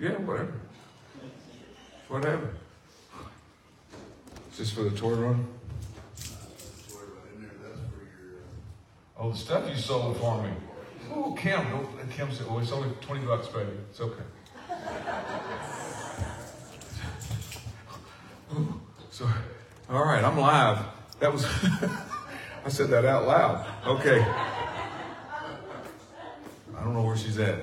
Yeah, whatever. Whatever. Is this for the toy run? Oh, the stuff you sold for me. Oh, Kim, don't, uh, Kim said, oh, it's only 20 bucks, baby. It's okay. So, all right, I'm live. That was, I said that out loud. Okay. I don't know where she's at.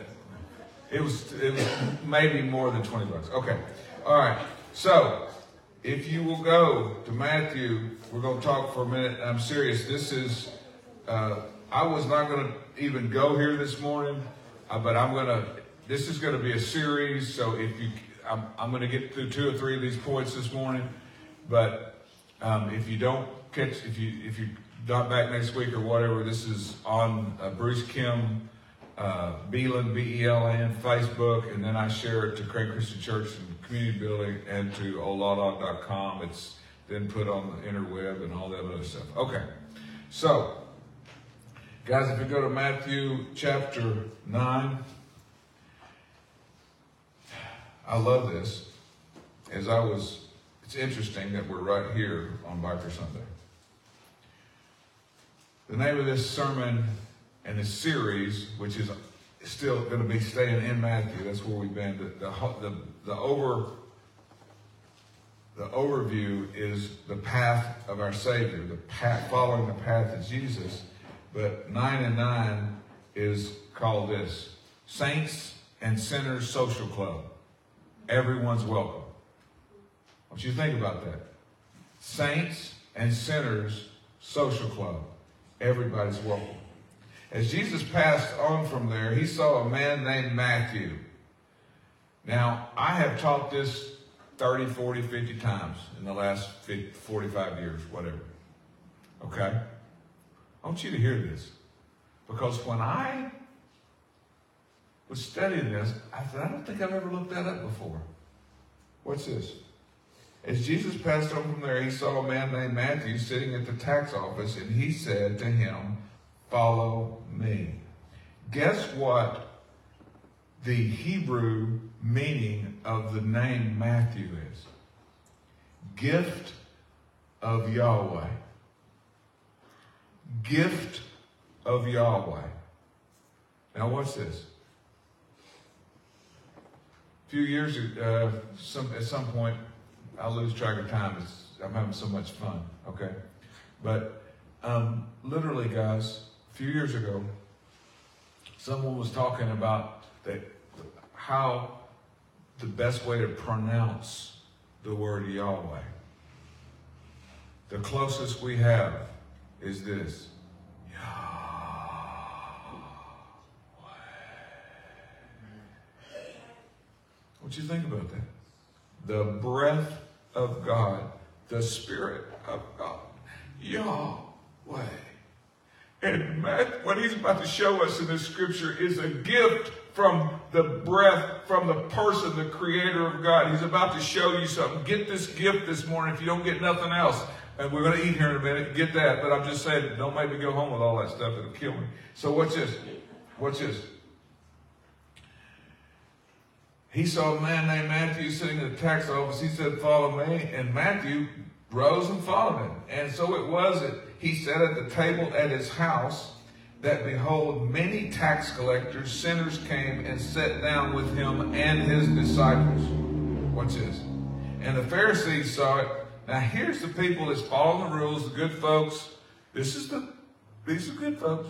It was, it was maybe more than 20 bucks. Okay. All right. So, if you will go to Matthew, we're going to talk for a minute. I'm serious. This is, uh, I was not going to even go here this morning, uh, but I'm going to, this is going to be a series. So if you, I'm, I'm going to get through two or three of these points this morning. But um, if you don't catch, if you if you're not back next week or whatever, this is on uh, Bruce Kim uh, Beelan B E L N Facebook, and then I share it to Craig Christian Church and Community Building and to oladog.com. It's then put on the interweb and all that other stuff. Okay, so guys, if you go to Matthew chapter nine, I love this. As I was it's interesting that we're right here on Biker Sunday. The name of this sermon and the series, which is still going to be staying in Matthew, that's where we've been. The, the, the, the over the overview is the path of our Savior, the path, following the path of Jesus. But nine and nine is called this Saints and Sinners Social Club. Everyone's welcome. Want you think about that. Saints and sinners social club. Everybody's welcome. As Jesus passed on from there, he saw a man named Matthew. Now, I have taught this 30, 40, 50 times in the last 50, 45 years, whatever. Okay? I want you to hear this. Because when I was studying this, I said, I don't think I've ever looked that up before. What's this? As Jesus passed on from there, he saw a man named Matthew sitting at the tax office, and he said to him, Follow me. Guess what the Hebrew meaning of the name Matthew is? Gift of Yahweh. Gift of Yahweh. Now, what's this? A few years ago, uh, some, at some point, I lose track of time. It's, I'm having so much fun. Okay, but um, literally, guys, few years ago, someone was talking about that how the best way to pronounce the word Yahweh. The closest we have is this. Yahweh. What do you think about that? The breath of God, the Spirit of God, Yahweh. And Matt, what he's about to show us in this scripture is a gift from the breath, from the person, the creator of God. He's about to show you something. Get this gift this morning if you don't get nothing else. And we're going to eat here in a minute. Get that. But I'm just saying, don't make me go home with all that stuff. It'll kill me. So what's this? What's this? he saw a man named Matthew sitting in the tax office. He said, Follow me. And Matthew rose and followed him. And so it was that he sat at the table at his house that behold, many tax collectors, sinners came and sat down with him and his disciples. What's this? And the Pharisees saw it. Now here's the people that's following the rules, the good folks. This is the these are good folks.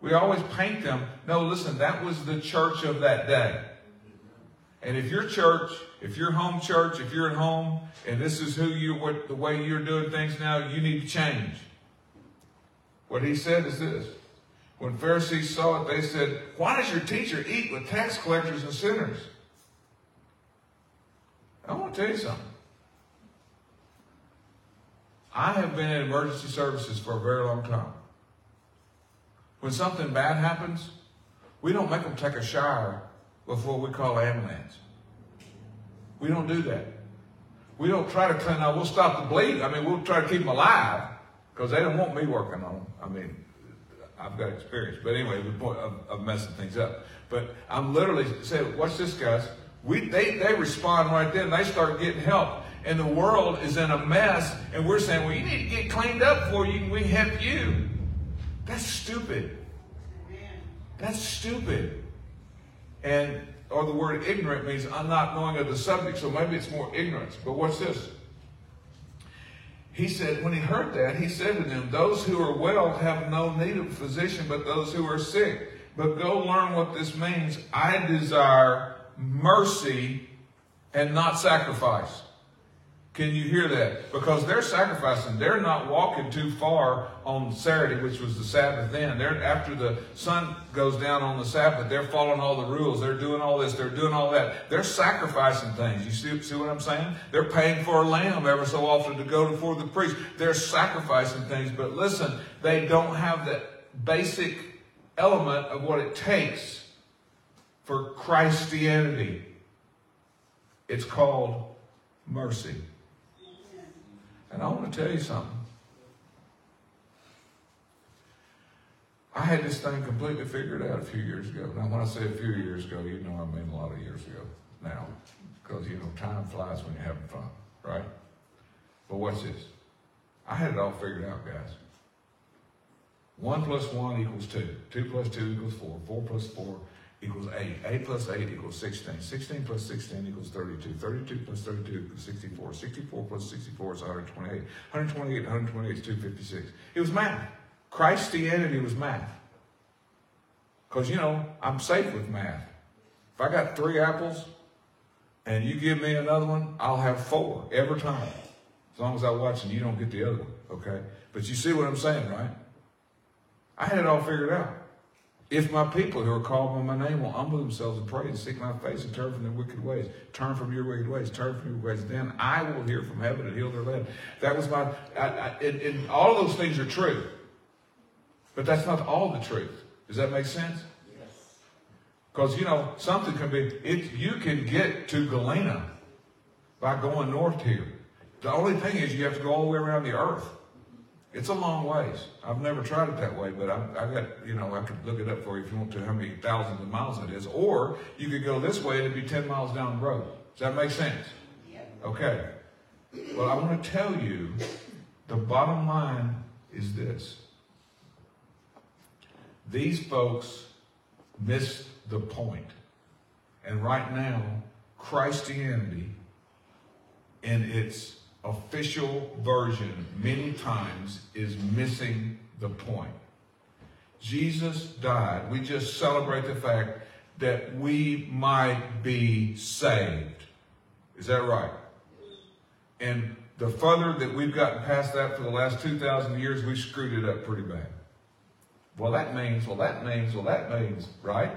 We always paint them. No, listen, that was the church of that day. And if your church, if your home church, if you're at home and this is who you, what the way you're doing things now, you need to change. What he said is this. When Pharisees saw it, they said, Why does your teacher eat with tax collectors and sinners? I want to tell you something. I have been in emergency services for a very long time. When something bad happens, we don't make them take a shower before we call ambulance. We don't do that. We don't try to clean out. We'll stop the bleed. I mean, we'll try to keep them alive because they don't want me working on them. I mean, I've got experience. But anyway, the point of, of messing things up. But I'm literally saying, watch this, guys. We, they, they respond right then. They start getting help. And the world is in a mess. And we're saying, well, you need to get cleaned up before you, we help you. That's stupid. That's stupid. And, or the word ignorant means I'm not knowing of the subject. So maybe it's more ignorance. But what's this? He said, when he heard that, he said to them, Those who are well have no need of a physician, but those who are sick. But go learn what this means. I desire mercy and not sacrifice. Can you hear that? Because they're sacrificing. They're not walking too far on Saturday, which was the Sabbath then. They're after the sun goes down on the Sabbath, they're following all the rules. They're doing all this, they're doing all that. They're sacrificing things. You see, see what I'm saying? They're paying for a lamb ever so often to go before the priest. They're sacrificing things. But listen, they don't have that basic element of what it takes for Christianity. It's called mercy. And I want to tell you something. I had this thing completely figured out a few years ago. Now, when I say a few years ago, you know I mean a lot of years ago now. Because, you know, time flies when you're having fun, right? But what's this? I had it all figured out, guys. 1 plus 1 equals 2. 2 plus 2 equals 4. 4 plus 4 equals 8. 8 plus 8 equals 16. 16 plus 16 equals 32. 32 plus 32 equals 64. 64 plus 64 is 128. 128, 128 is 256. It was math. Christianity was math. Because, you know, I'm safe with math. If I got three apples and you give me another one, I'll have four every time. As long as I watch and you don't get the other one, okay? But you see what I'm saying, right? I had it all figured out. If my people who are called by my name will humble themselves and pray and seek my face and turn from their wicked ways, turn from your wicked ways, turn from your ways, then I will hear from heaven and heal their land. That was my, I, I, and, and all of those things are true. But that's not all the truth. Does that make sense? Yes. Because, you know, something can be, it, you can get to Galena by going north here. The only thing is you have to go all the way around the earth. It's a long ways. I've never tried it that way, but I, I got, you know, I could look it up for you if you want to, how many thousands of miles it is. Or you could go this way and it'd be 10 miles down the road. Does that make sense? Okay. Well, I want to tell you the bottom line is this. These folks missed the point. And right now, Christianity in its official version many times is missing the point. Jesus died. We just celebrate the fact that we might be saved. Is that right? And the further that we've gotten past that for the last 2,000 years, we screwed it up pretty bad. Well, that means, well, that means, well, that means, right?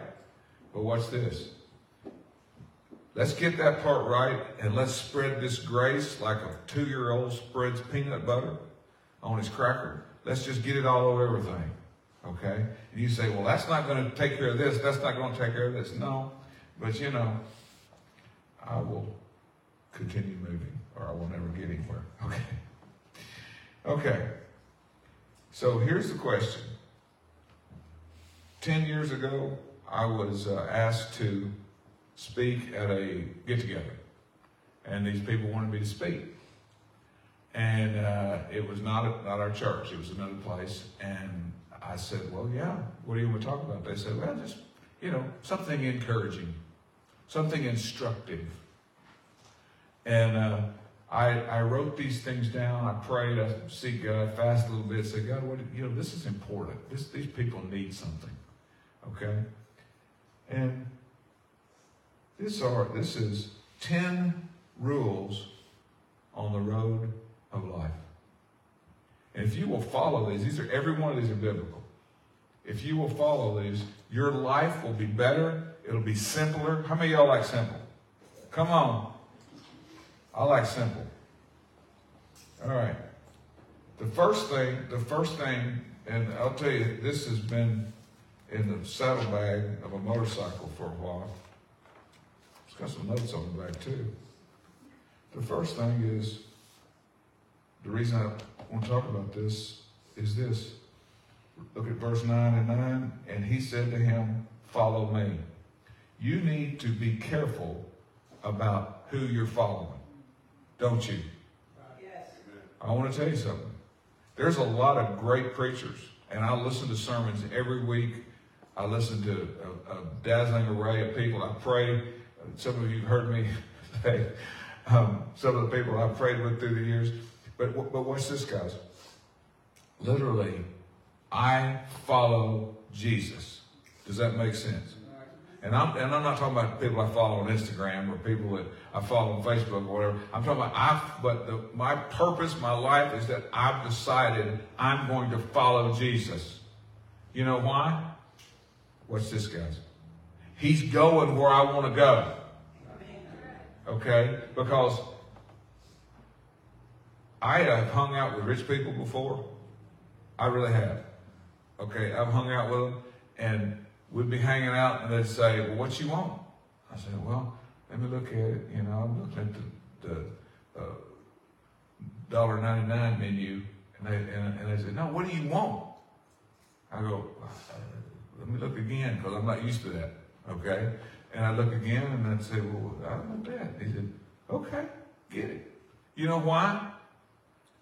But what's this? Let's get that part right and let's spread this grace like a two year old spreads peanut butter on his cracker. Let's just get it all over everything. Okay? And you say, well, that's not going to take care of this. That's not going to take care of this. No. But you know, I will continue moving or I will never get anywhere. Okay. Okay. So here's the question. Ten years ago, I was uh, asked to speak at a get together. And these people wanted me to speak. And uh, it was not, a, not our church, it was another place. And I said, Well, yeah, what do you want to talk about? They said, Well, just, you know, something encouraging, something instructive. And uh, I, I wrote these things down. I prayed. I seek God, fast a little bit. Said, God, what, you know, this is important. This, these people need something. Okay? And this are this is 10 rules on the road of life. And if you will follow these, these are every one of these are biblical. If you will follow these, your life will be better. It'll be simpler. How many y'all like simple? Come on. I like simple. All right. The first thing, the first thing, and I'll tell you, this has been in the saddlebag of a motorcycle for a while. It's got some notes on the back too. The first thing is the reason I want to talk about this is this. Look at verse 9 and 9. And he said to him, Follow me. You need to be careful about who you're following, don't you? Yes. I want to tell you something. There's a lot of great preachers, and I listen to sermons every week. I listen to a, a dazzling array of people. I pray. Some of you heard me say um, some of the people I've prayed with through the years. But but watch this, guys. Literally, I follow Jesus. Does that make sense? And I'm, and I'm not talking about people I follow on Instagram or people that I follow on Facebook or whatever. I'm talking about I. But the, my purpose, my life is that I've decided I'm going to follow Jesus. You know why? Watch this, guys. He's going where I want to go. Okay, because I have hung out with rich people before. I really have. Okay, I've hung out with them, and we'd be hanging out, and they'd say, "Well, what you want?" I said, "Well, let me look at it. You know, I'm looking at the, the uh, dollar ninety nine menu, and they and, and they said, "No, what do you want?" I go, "Let me look again, because I'm not used to that." Okay, and I look again, and I'd say, "Well, I don't know that." He said, "Okay, get it." You know why?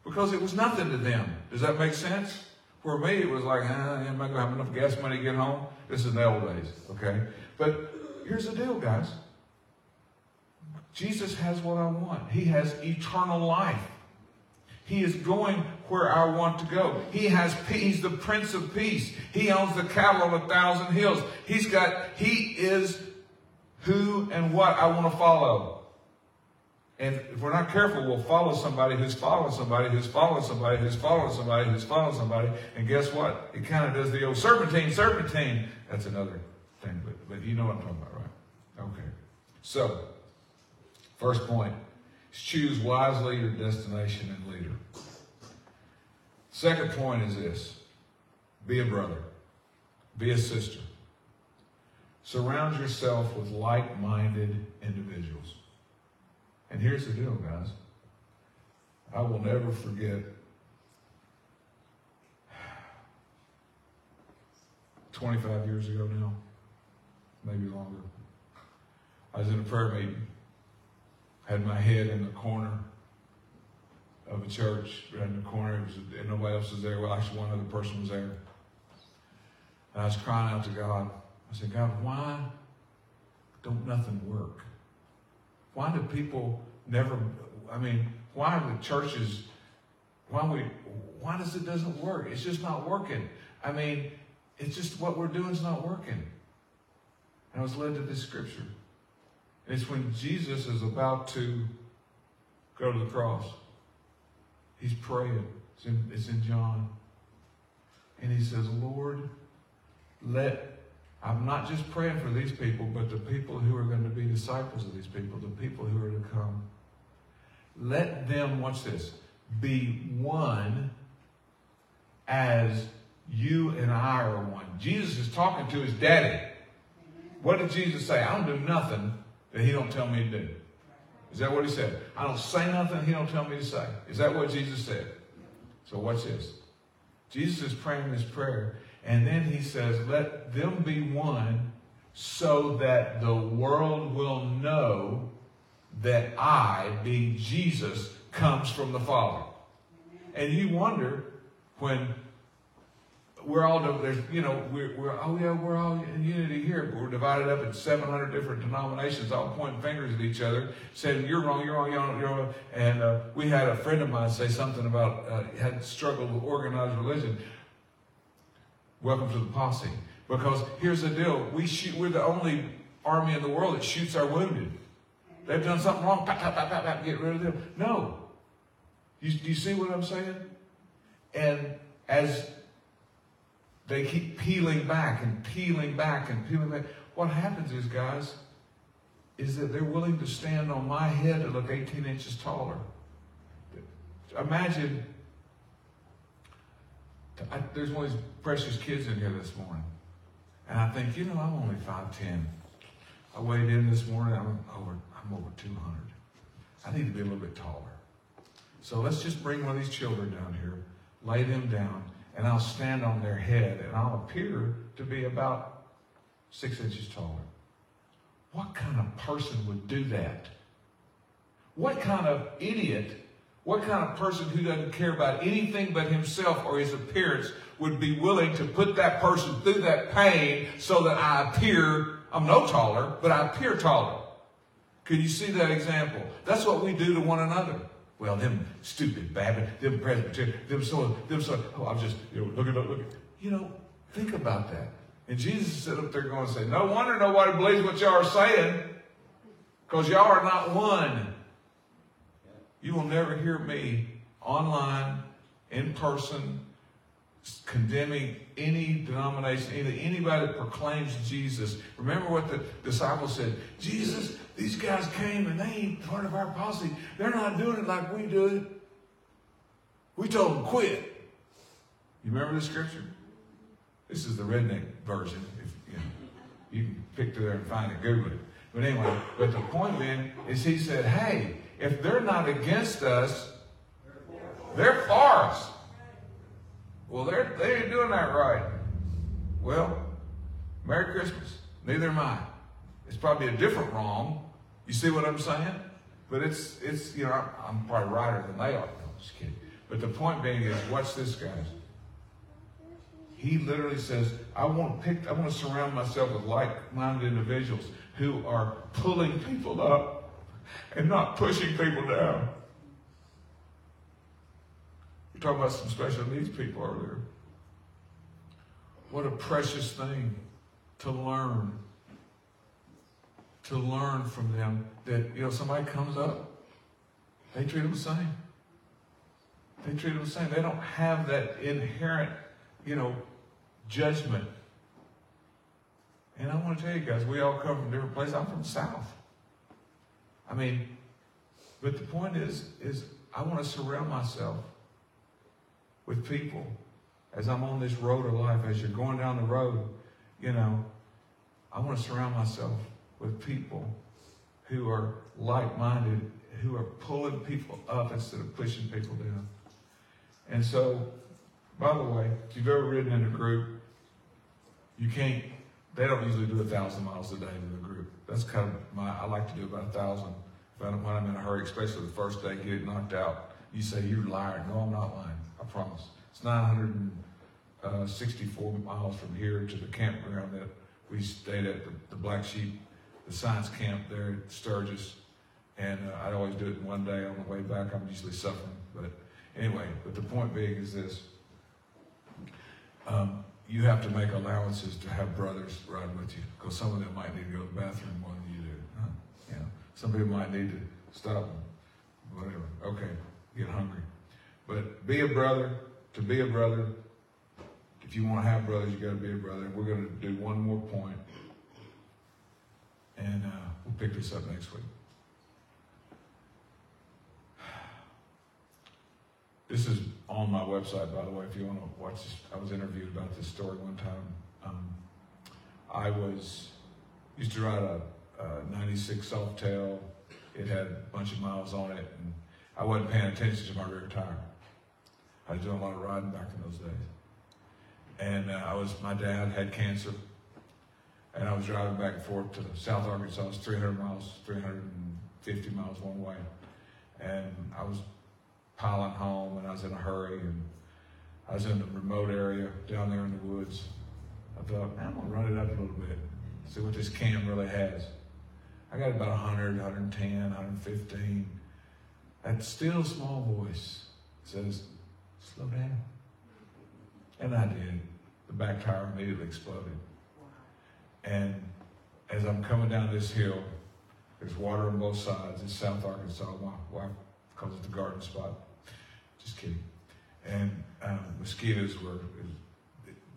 Because it was nothing to them. Does that make sense? For me, it was like, ah, am I going to have enough gas money to get home? This is the old days, okay? But here's the deal, guys. Jesus has what I want. He has eternal life. He is going where I want to go. He has peace. He's the Prince of Peace. He owns the cattle on a thousand hills. He's got, he is who and what I want to follow. And if we're not careful, we'll follow somebody who's following somebody who's following somebody who's following somebody who's following somebody. And guess what? It kind of does the old serpentine, serpentine. That's another thing, but, but you know what I'm talking about, right? Okay. So, first point is choose wisely your destination and leader. Second point is this be a brother, be a sister. Surround yourself with like minded individuals. And here's the deal, guys. I will never forget 25 years ago now, maybe longer. I was in a prayer meeting, had my head in the corner of a church, right in the corner, was, and nobody else was there. Well, actually, one other person was there. And I was crying out to God. I said, God, why don't nothing work? Why do people never, I mean, why the churches, why we, why does it doesn't work? It's just not working. I mean, it's just what we're doing is not working. And I was led to this scripture. And It's when Jesus is about to go to the cross. He's praying. It's in, it's in John. And he says, Lord, let I'm not just praying for these people, but the people who are going to be disciples of these people, the people who are to come. Let them, watch this, be one as you and I are one. Jesus is talking to his daddy. What did Jesus say? I don't do nothing that he don't tell me to do. Is that what he said? I don't say nothing he don't tell me to say. Is that what Jesus said? So watch this. Jesus is praying this prayer, and then he says, Let them be one so that the world will know that I, being Jesus, comes from the Father. And you wonder when we're all, there's, you know, we're, we're, oh yeah, we're all in unity here, but we're divided up in 700 different denominations, all pointing fingers at each other, saying, you're wrong, you're wrong, you're wrong, you're wrong. And uh, we had a friend of mine say something about, uh, had struggled with organized religion. Welcome to the posse. Because here's the deal, we shoot, we're the only army in the world that shoots our wounded. They've done something wrong, pap, get rid of them. No. You, you see what I'm saying? And as they keep peeling back and peeling back and peeling back, what happens is, guys, is that they're willing to stand on my head to look 18 inches taller. Imagine, I, there's one of these precious kids in here this morning. And I think, you know, I'm only 5'10". I weighed in this morning, I'm over, I'm over 200. I need to be a little bit taller. So let's just bring one of these children down here, lay them down, and I'll stand on their head and I'll appear to be about six inches taller. What kind of person would do that? What kind of idiot, what kind of person who doesn't care about anything but himself or his appearance would be willing to put that person through that pain so that I appear, I'm no taller, but I appear taller? Can you see that example? That's what we do to one another. Well, them stupid Baptist, them Presbyterian, them so, them so, oh, I'm just, you know, look at, look at, you know, think about that. And Jesus said up there going to say, no wonder nobody believes what y'all are saying, because y'all are not one. You will never hear me online, in person, condemning any denomination, anybody that proclaims Jesus. Remember what the disciples said. Jesus, these guys came and they ain't part of our posse. They're not doing it like we do it. We told them quit. You remember the scripture? This is the redneck version. If, you, know, you can pick to there and find it, Google it. But anyway, but the point then is he said, hey, if they're not against us, they're for us. Well, they're, they ain't doing that right. Well, Merry Christmas. Neither am I. It's probably a different wrong. You see what I'm saying? But it's, it's you know, I'm, I'm probably righter than they are. No, just kidding. But the point being is, watch this, guys. He literally says, I want to pick, I want to surround myself with like-minded individuals who are pulling people up and not pushing people down. We talked about some special needs people earlier. What a precious thing to learn. To learn from them that, you know, somebody comes up, they treat them the same. They treat them the same. They don't have that inherent, you know, judgment. And I want to tell you guys, we all come from different places. I'm from the South. I mean, but the point is, is I want to surround myself with people as I'm on this road of life, as you're going down the road, you know, I want to surround myself with people who are like-minded, who are pulling people up instead of pushing people down. And so, by the way, if you've ever ridden in a group, you can't, they don't usually do a thousand miles a day in the group. That's kind of my, I like to do about a thousand when I'm in a hurry, especially the first day, get it knocked out. You say, you're lying. No, I'm not lying. I promise. It's 964 miles from here to the campground that we stayed at, the, the Black Sheep, the science camp there at Sturgis. And uh, I always do it in one day on the way back. I'm usually suffering. But anyway, but the point being is this. You have to make allowances to have brothers ride with you because some of them might need to go to the bathroom more than you do. Huh? You know, somebody might need to stop them, whatever. Okay, get hungry. But be a brother. To be a brother, if you want to have brothers, you got to be a brother. We're going to do one more point, and uh, we'll pick this up next week. This is on my website, by the way, if you want to watch this. I was interviewed about this story one time. Um, I was, used to ride a, a 96 Softail. It had a bunch of miles on it, and I wasn't paying attention to my rear tire. I was doing a lot of riding back in those days. And uh, I was, my dad had cancer, and I was driving back and forth to South Arkansas. Was 300 miles, 350 miles one way. And I was piling home, and I was in a hurry, and I was in a remote area down there in the woods. I thought, I'm to run it up a little bit, see what this cam really has. I got about 100, 110, 115. That still small voice says, slow down. And I did. The back tire immediately exploded. And as I'm coming down this hill, there's water on both sides. It's South Arkansas. My wife calls it the garden spot. Just kidding. And um, mosquitoes were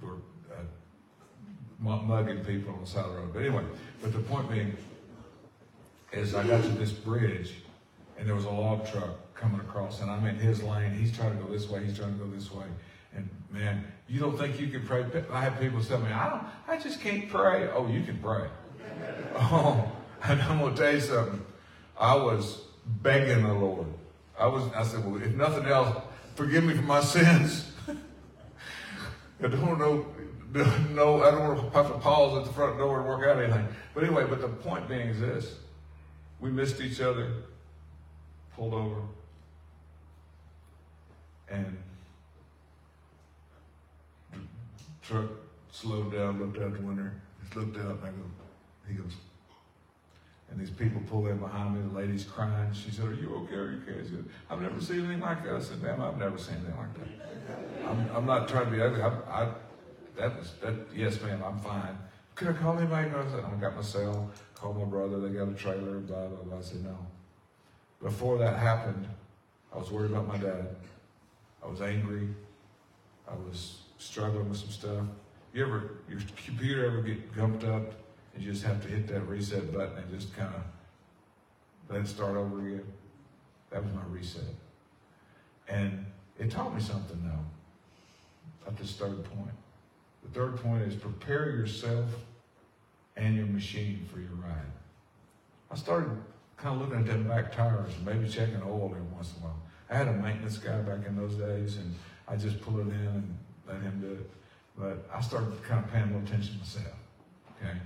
were uh, mugging people on the side of the road. But anyway, but the point being is I got to this bridge, and there was a log truck coming across, and I'm in his lane. He's trying to go this way. He's trying to go this way. And man, you don't think you can pray? I have people tell me, I don't. I just can't pray. Oh, you can pray. oh, and I'm gonna tell you something. I was begging the Lord. I was. I said, well, if nothing else, forgive me for my sins. I don't know, no, I don't want to have to pause at the front door and work out anything. But anyway, but the point being is this. We missed each other, pulled over, and truck slowed down, looked out the window, looked out, and I go, he goes, and these people pulled in behind me. The lady's crying. She said, "Are you okay? Are you okay?" She said, "I've never seen anything like that." I said, "Ma'am, I've never seen anything like that. I'm, I'm not trying to be ugly. I, I, that was that. Yes, ma'am, I'm fine. Could I call anybody? I said, I got my cell. Called my brother. They got a trailer. Blah blah blah. I said, "No." Before that happened, I was worried about my dad. I was angry. I was struggling with some stuff. You ever, your computer ever get gumped up and you just have to hit that reset button and just kind of let it start over again? That was my reset. And it taught me something though, at this third point. The third point is prepare yourself and your machine for your ride. I started kind of looking at them back tires and maybe checking oil every once in a while. I had a maintenance guy back in those days, and I just pull it in and let him do it. But I started kind of paying more attention myself. Okay?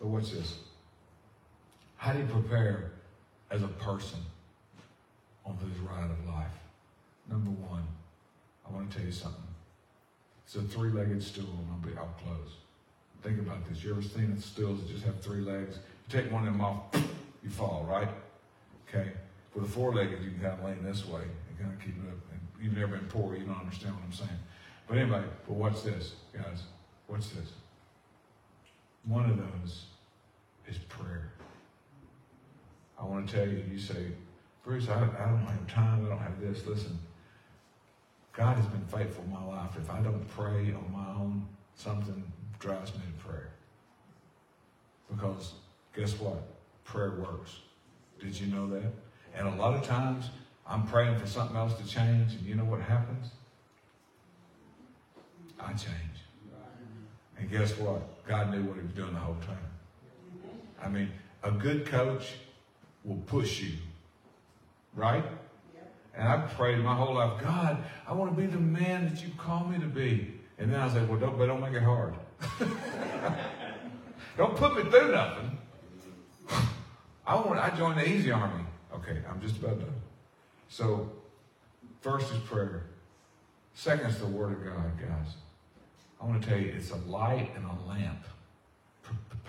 But what's this? How do you prepare as a person on this ride of life? Number one, I want to tell you something. It's a three-legged stool, and I'll, be, I'll close. Think about this. You ever seen stools that just have three legs? You take one of them off, you fall, right? Okay. For the four-legged, you can kind of lean this way and kind of keep it up. And you've never been poor, you don't understand what I'm saying. But anyway, but what's this, guys? What's this? One of those is prayer. I want to tell you, you say, Bruce, I, I don't have time, I don't have this. Listen, God has been faithful in my life. If I don't pray on my own, something drives me to prayer. Because guess what? Prayer works. Did you know that? And a lot of times, I'm praying for something else to change, and you know what happens? I change. And guess what? God knew what he was doing the whole time. I mean, a good coach will push you. Right? And I prayed my whole life, God, I want to be the man that you call me to be. And then I said, well, don't, but don't make it hard. don't put me through nothing. I want, I joined the easy army. Okay, I'm just about done. So, first is prayer. Second is the Word of God, guys. I want to tell you, it's a light and a lamp.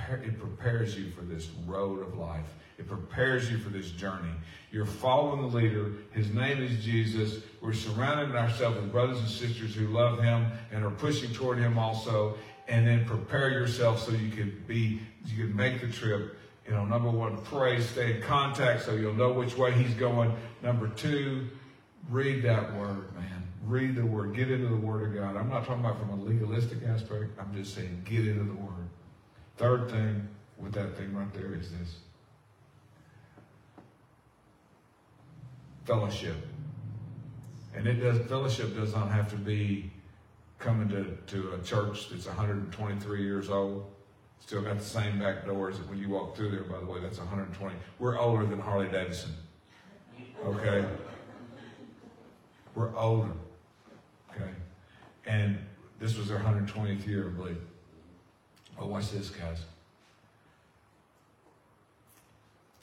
It prepares you for this road of life. It prepares you for this journey. You're following the leader. His name is Jesus. We're surrounding ourselves with brothers and sisters who love him and are pushing toward him also. And then prepare yourself so you can be, you can make the trip. You know, number one, pray, stay in contact so you'll know which way he's going. Number two, read that word, man. Read the word. Get into the word of God. I'm not talking about from a legalistic aspect. I'm just saying get into the word. Third thing with that thing right there is this. Fellowship. And it does fellowship does not have to be coming to, to a church that's 123 years old. Still got the same back doors when you walk through there, by the way, that's 120. We're older than Harley Davidson. Okay? We're older. Okay? And this was their 120th year, I believe. Oh, watch this, guys.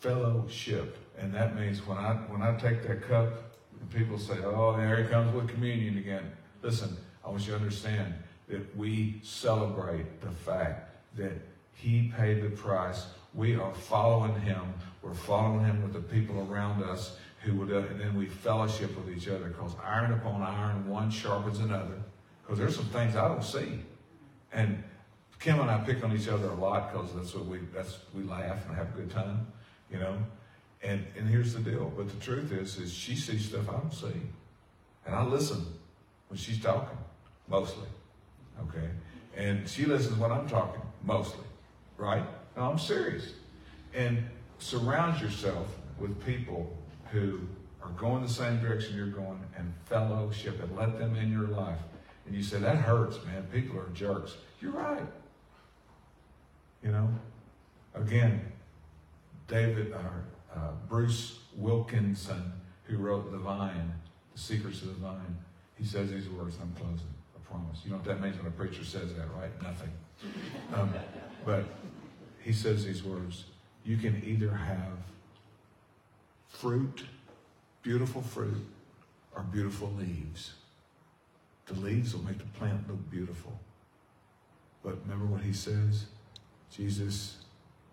Fellowship. And that means when I when I take that cup and people say, Oh, there he comes with communion again. Listen, I want you to understand that we celebrate the fact that he paid the price. We are following him. We're following him with the people around us who would, uh, and then we fellowship with each other because iron upon iron, one sharpens another. Because there's some things I don't see. And Kim and I pick on each other a lot because that's what we, that's, we laugh and have a good time, you know. And, and here's the deal. But the truth is, is she sees stuff I don't see. And I listen when she's talking, mostly. Okay? And she listens when I'm talking, mostly. Right? No, I'm serious. And surround yourself with people who are going the same direction you're going and fellowship and let them in your life. And you say, that hurts, man. People are jerks. You're right. You know? Again, David, uh, uh, Bruce Wilkinson, who wrote The Vine, The Secrets of the Vine, he says these words, I'm closing. I I promise. You know what that means when a preacher says that, right? Nothing. Um, but he says these words You can either have fruit, beautiful fruit, or beautiful leaves. The leaves will make the plant look beautiful. But remember what he says? Jesus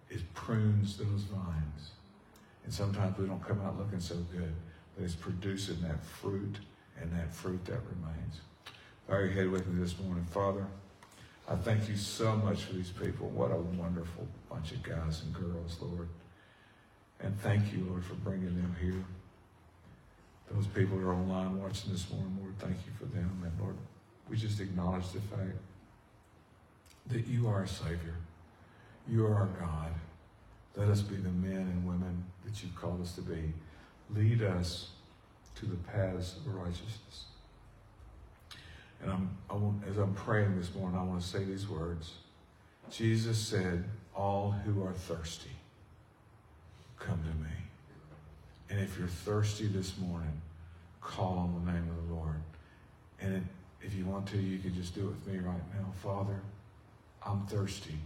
is prunes those vines. And sometimes we don't come out looking so good, but it's producing that fruit and that fruit that remains. Bow your head with me this morning. Father, I thank you so much for these people. What a wonderful bunch of guys and girls, Lord. And thank you, Lord, for bringing them here. Those people who are online watching this morning, Lord, thank you for them. And Lord, we just acknowledge the fact that you are a Savior. You are our God. Let us be the men and women that you've called us to be. Lead us to the paths of righteousness. And I'm, I want, as I'm praying this morning, I want to say these words. Jesus said, All who are thirsty, come to me. And if you're thirsty this morning, call on the name of the Lord. And if you want to, you can just do it with me right now. Father, I'm thirsty.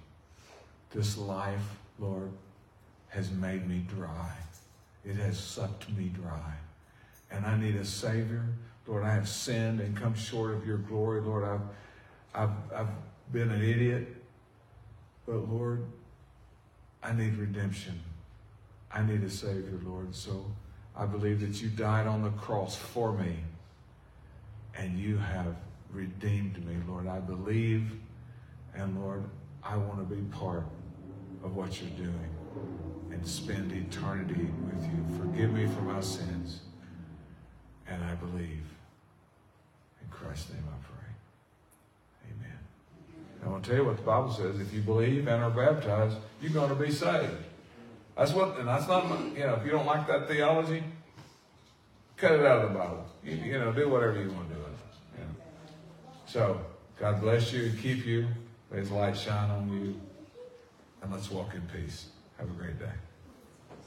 This life, Lord, has made me dry. It has sucked me dry. And I need a Savior. Lord, I have sinned and come short of your glory. Lord, I've, I've, I've been an idiot. But Lord, I need redemption. I need a Savior, Lord. So I believe that you died on the cross for me and you have redeemed me, Lord. I believe, and Lord, I want to be part of what you're doing and spend eternity with you. Forgive me for my sins. And I believe. In Christ's name I pray. Amen. I want to tell you what the Bible says. If you believe and are baptized, you're going to be saved. That's what, and that's not, you know, if you don't like that theology, cut it out of the Bible. You, you know, do whatever you want to do. So, God bless you and keep you. May His light shine on you. And let's walk in peace. Have a great day.